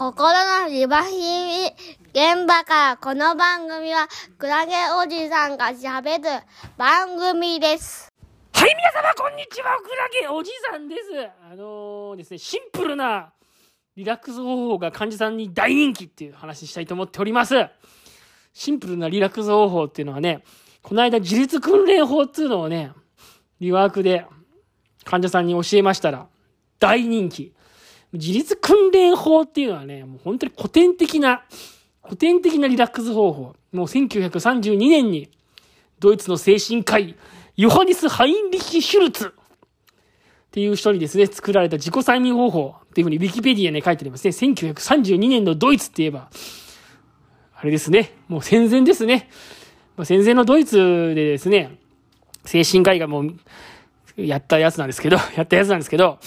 心のリバヒミ現場からこの番組はクラゲおじさんが喋る番組です。はい、皆様、こんにちは。クラゲおじさんです。あのーですね、シンプルなリラックス方法が患者さんに大人気っていう話したいと思っております。シンプルなリラックス方法っていうのはね、この間自律訓練法っていうのをね、リワークで患者さんに教えましたら、大人気。自律訓練法っていうのはね、もう本当に古典的な、古典的なリラックス方法。もう1932年に、ドイツの精神科医、ヨハニス・ハインリッヒ・シュルツっていう人にですね、作られた自己催眠方法っていうふうにウィキペディアに書いてありますね。1932年のドイツって言えば、あれですね、もう戦前ですね。まあ戦前のドイツでですね、精神科医がもう、やったやつなんですけど、やったやつなんですけど、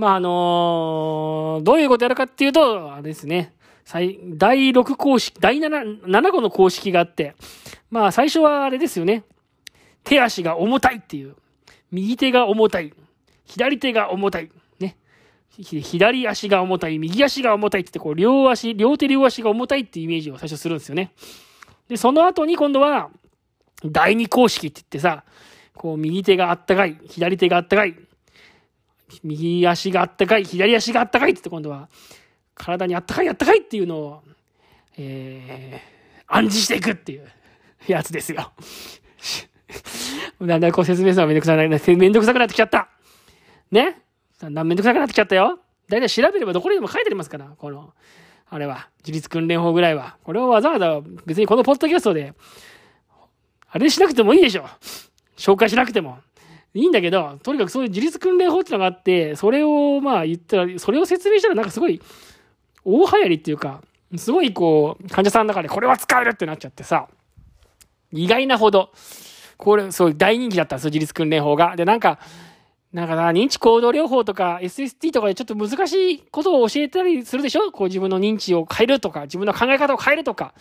まあ、あのーどういうことやるかっていうと、あれですね、第6公式、第7、7個の公式があって、まあ、最初はあれですよね。手足が重たいっていう。右手が重たい。左手が重たい。ね。左足が重たい。右足が重たいって、こう、両足、両手両足が重たいっていうイメージを最初するんですよね。で、その後に今度は、第二公式って言ってさ、こう、右手があったかい。左手があったかい。右足があったかい。左足があったかいって言って今度は、体にあったかいあったかいっていうのを、えー、暗示していくっていう やつですよ。だんだんこう説明するのがめんどくさくなって、めんどくさくなってきちゃった。ね？だんだんめんどくさくなってきちゃったよ。だいたい調べればどこにでも書いてありますから、この、あれは、自立訓練法ぐらいは。これをわざわざ別にこのポッドキャストで、あれしなくてもいいでしょ。紹介しなくても。いいんだけど、とにかくそういう自立訓練法っていうのがあって、それをまあ言ったら、それを説明したらなんかすごい、大流行りっていうか、すごいこう、患者さんの中でこれは使えるってなっちゃってさ、意外なほど、これ、そう、大人気だったんですよ、自立訓練法が。で、なんか、なんかな、認知行動療法とか SST とかでちょっと難しいことを教えたりするでしょ？こう自分の認知を変えるとか、自分の考え方を変えるとか、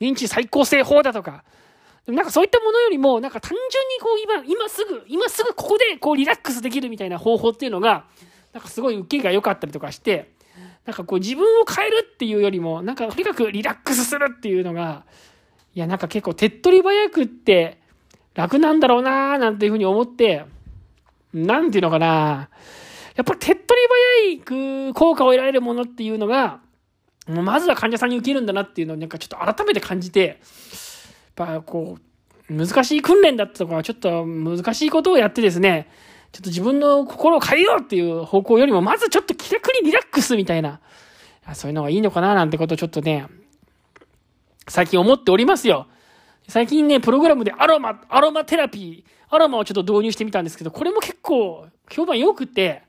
認知再構成法だとか。でもなんかそういったものよりも、なんか単純にこう今、今すぐ、今すぐここでこうリラックスできるみたいな方法っていうのが、なんかすごい受けが良かったりとかして、なんかこう自分を変えるっていうよりも、なんかとにかくリラックスするっていうのが、いやなんか結構手っ取り早くって楽なんだろうなーなんていうふうに思って、なんていうのかな。やっぱり手っ取り早い効果を得られるものっていうのが、まずは患者さんに受けるんだなっていうのをなんかちょっと改めて感じて、ぱこう、難しい訓練だったとか、ちょっと難しいことをやってですね、ちょっと自分の心を変えようっていう方向よりも、まずちょっと気楽にリラックスみたいな、そういうのがいいのかななんてことをちょっとね、最近思っておりますよ。最近ね、プログラムでアロマ、アロマテラピー、アロマをちょっと導入してみたんですけど、これも結構評判良くて、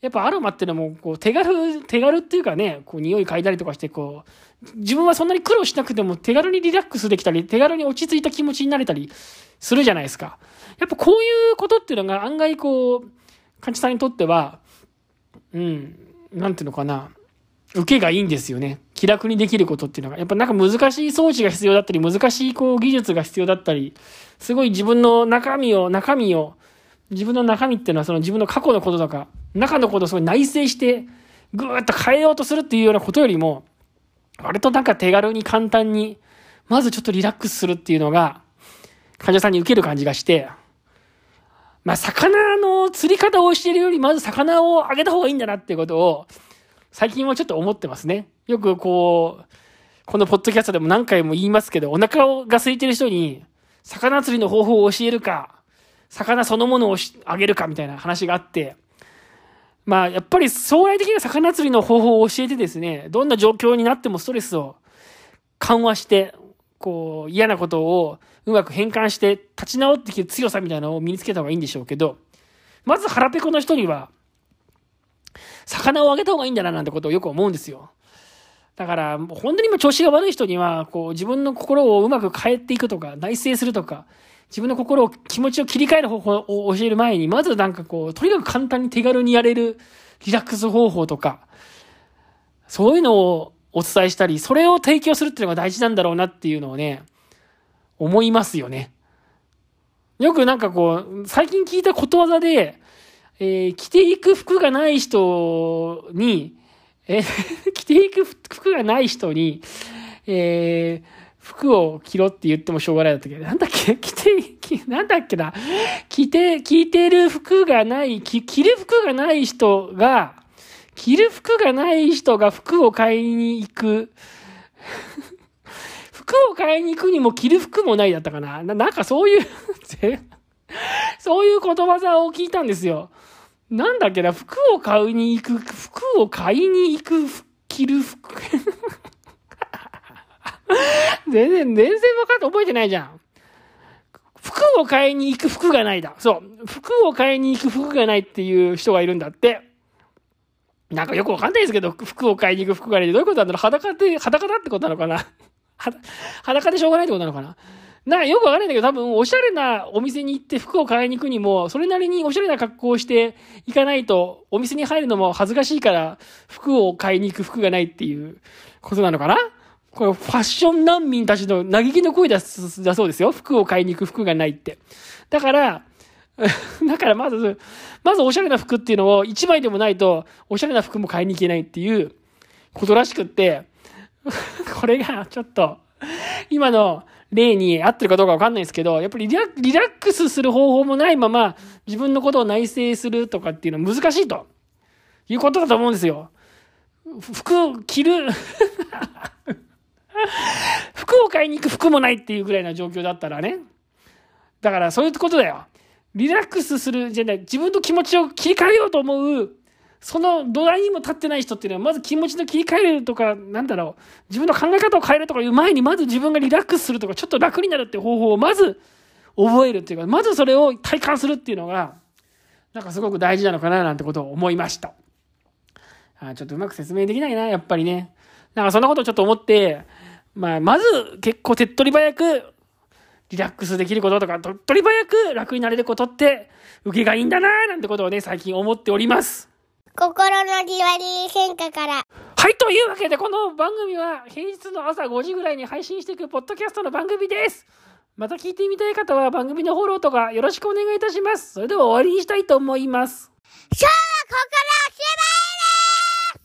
やっぱアロマっていうのもこう手軽、手軽っていうかね、こう匂い嗅いだりとかして、こう、自分はそんなに苦労しなくても手軽にリラックスできたり、手軽に落ち着いた気持ちになれたりするじゃないですか。やっぱこういうことっていうのが案外こう、患者さんにとっては、うん、なんていうのかな、受けがいいんですよね。気楽にできることっていうのが。やっぱなんか難しい装置が必要だったり、難しいこう技術が必要だったり、すごい自分の中身を、中身を、自分の中身っていうのはその自分の過去のこととか、中のことをすごい内省して、ぐーっと変えようとするっていうようなことよりも、割となんか手軽に簡単に、まずちょっとリラックスするっていうのが、患者さんに受ける感じがして、まあ、魚の釣り方を教えるより、まず魚をあげた方がいいんだなっていうことを、最近はちょっと思ってますね。よくこう、このポッドキャストでも何回も言いますけど、お腹が空いてる人に、魚釣りの方法を教えるか、魚そのものをあげるかみたいな話があって、まあ、やっぱり将来的な魚釣りの方法を教えてですね、どんな状況になってもストレスを緩和して、こう、嫌なことをうまく変換して立ち直ってきる強さみたいなのを身につけた方がいいんでしょうけど、まず腹ペコの人には、魚をあげた方がいいんだななんてことをよく思うんですよ。だから、本当に今調子が悪い人には、こう、自分の心をうまく変えていくとか、内省するとか、自分の心を、気持ちを切り替える方法を教える前に、まずなんかこう、とにかく簡単に手軽にやれるリラックス方法とか、そういうのをお伝えしたり、それを提供するっていうのが大事なんだろうなっていうのをね、思いますよね。よくなんかこう、最近聞いたことわざで、えー着ていく服がない人に、えー 着ていく服がない人に、えー服を着ろって言ってもしょうがないだったけど、なんだっけ？着て、着なんだっけな？着て、着てる服がない、着着る服がない人が、着る服がない人が服を買いに行く。服を買いに行くにも着る服もないだったかな？なんかそういう そういうことわざを聞いたんですよ。なんだっけな、服を買いに行く、服を買いに行く、着る服。全然、全然分かって覚えてないじゃん。服を買いに行く服がないだ。そう。服を買いに行く服がないっていう人がいるんだって。なんかよくわかんないですけど、服を買いに行く服がないってどういうことなんだろう裸で、裸だってことなのかな裸でしょうがないってことなのかななんかよくわかんないんだけど、多分おしゃれなお店に行って服を買いに行くにも、それなりにおしゃれな格好をして行かないと、お店に入るのも恥ずかしいから、服を買いに行く服がないっていうことなのかなこれファッション難民たちの嘆きの声だだそうですよ。服を買いに行く服がないって。だから、だからまず、まずおしゃれな服っていうのを一枚でもないと、おしゃれな服も買いに行けないっていうことらしくって、これがちょっと、今の例に合ってるかどうかわかんないですけど、やっぱりリラックスする方法もないまま、自分のことを内省するとかっていうのは難しいと、いうことだと思うんですよ。服を着る 服を買いに行く服もないっていうぐらいな状況だったらね。だからそういうことだよ。リラックスするじゃない、自分の気持ちを切り替えようと思う、その土台にも立ってない人っていうのは、まず気持ちの切り替えるとか、なんだろう、自分の考え方を変えるとかいう前に、まず自分がリラックスするとか、ちょっと楽になるっていう方法をまず覚えるっていうか、まずそれを体感するっていうのが、なんかすごく大事なのかななんてことを思いました。あちょっとうまく説明できないな、やっぱりね。なんかそんなことをちょっと思って、まあ、まず結構手っ取り早くリラックスできることとか、手っ取り早く楽になれることって、受けがいいんだなーなんてことをね、最近思っております。心のじわり変化から。はい、というわけで、この番組は平日の朝5時ぐらいに配信していくポッドキャストの番組です。また聞いてみたい方は番組のフォローとかよろしくお願いいたします。それでは終わりにしたいと思います。今日はここ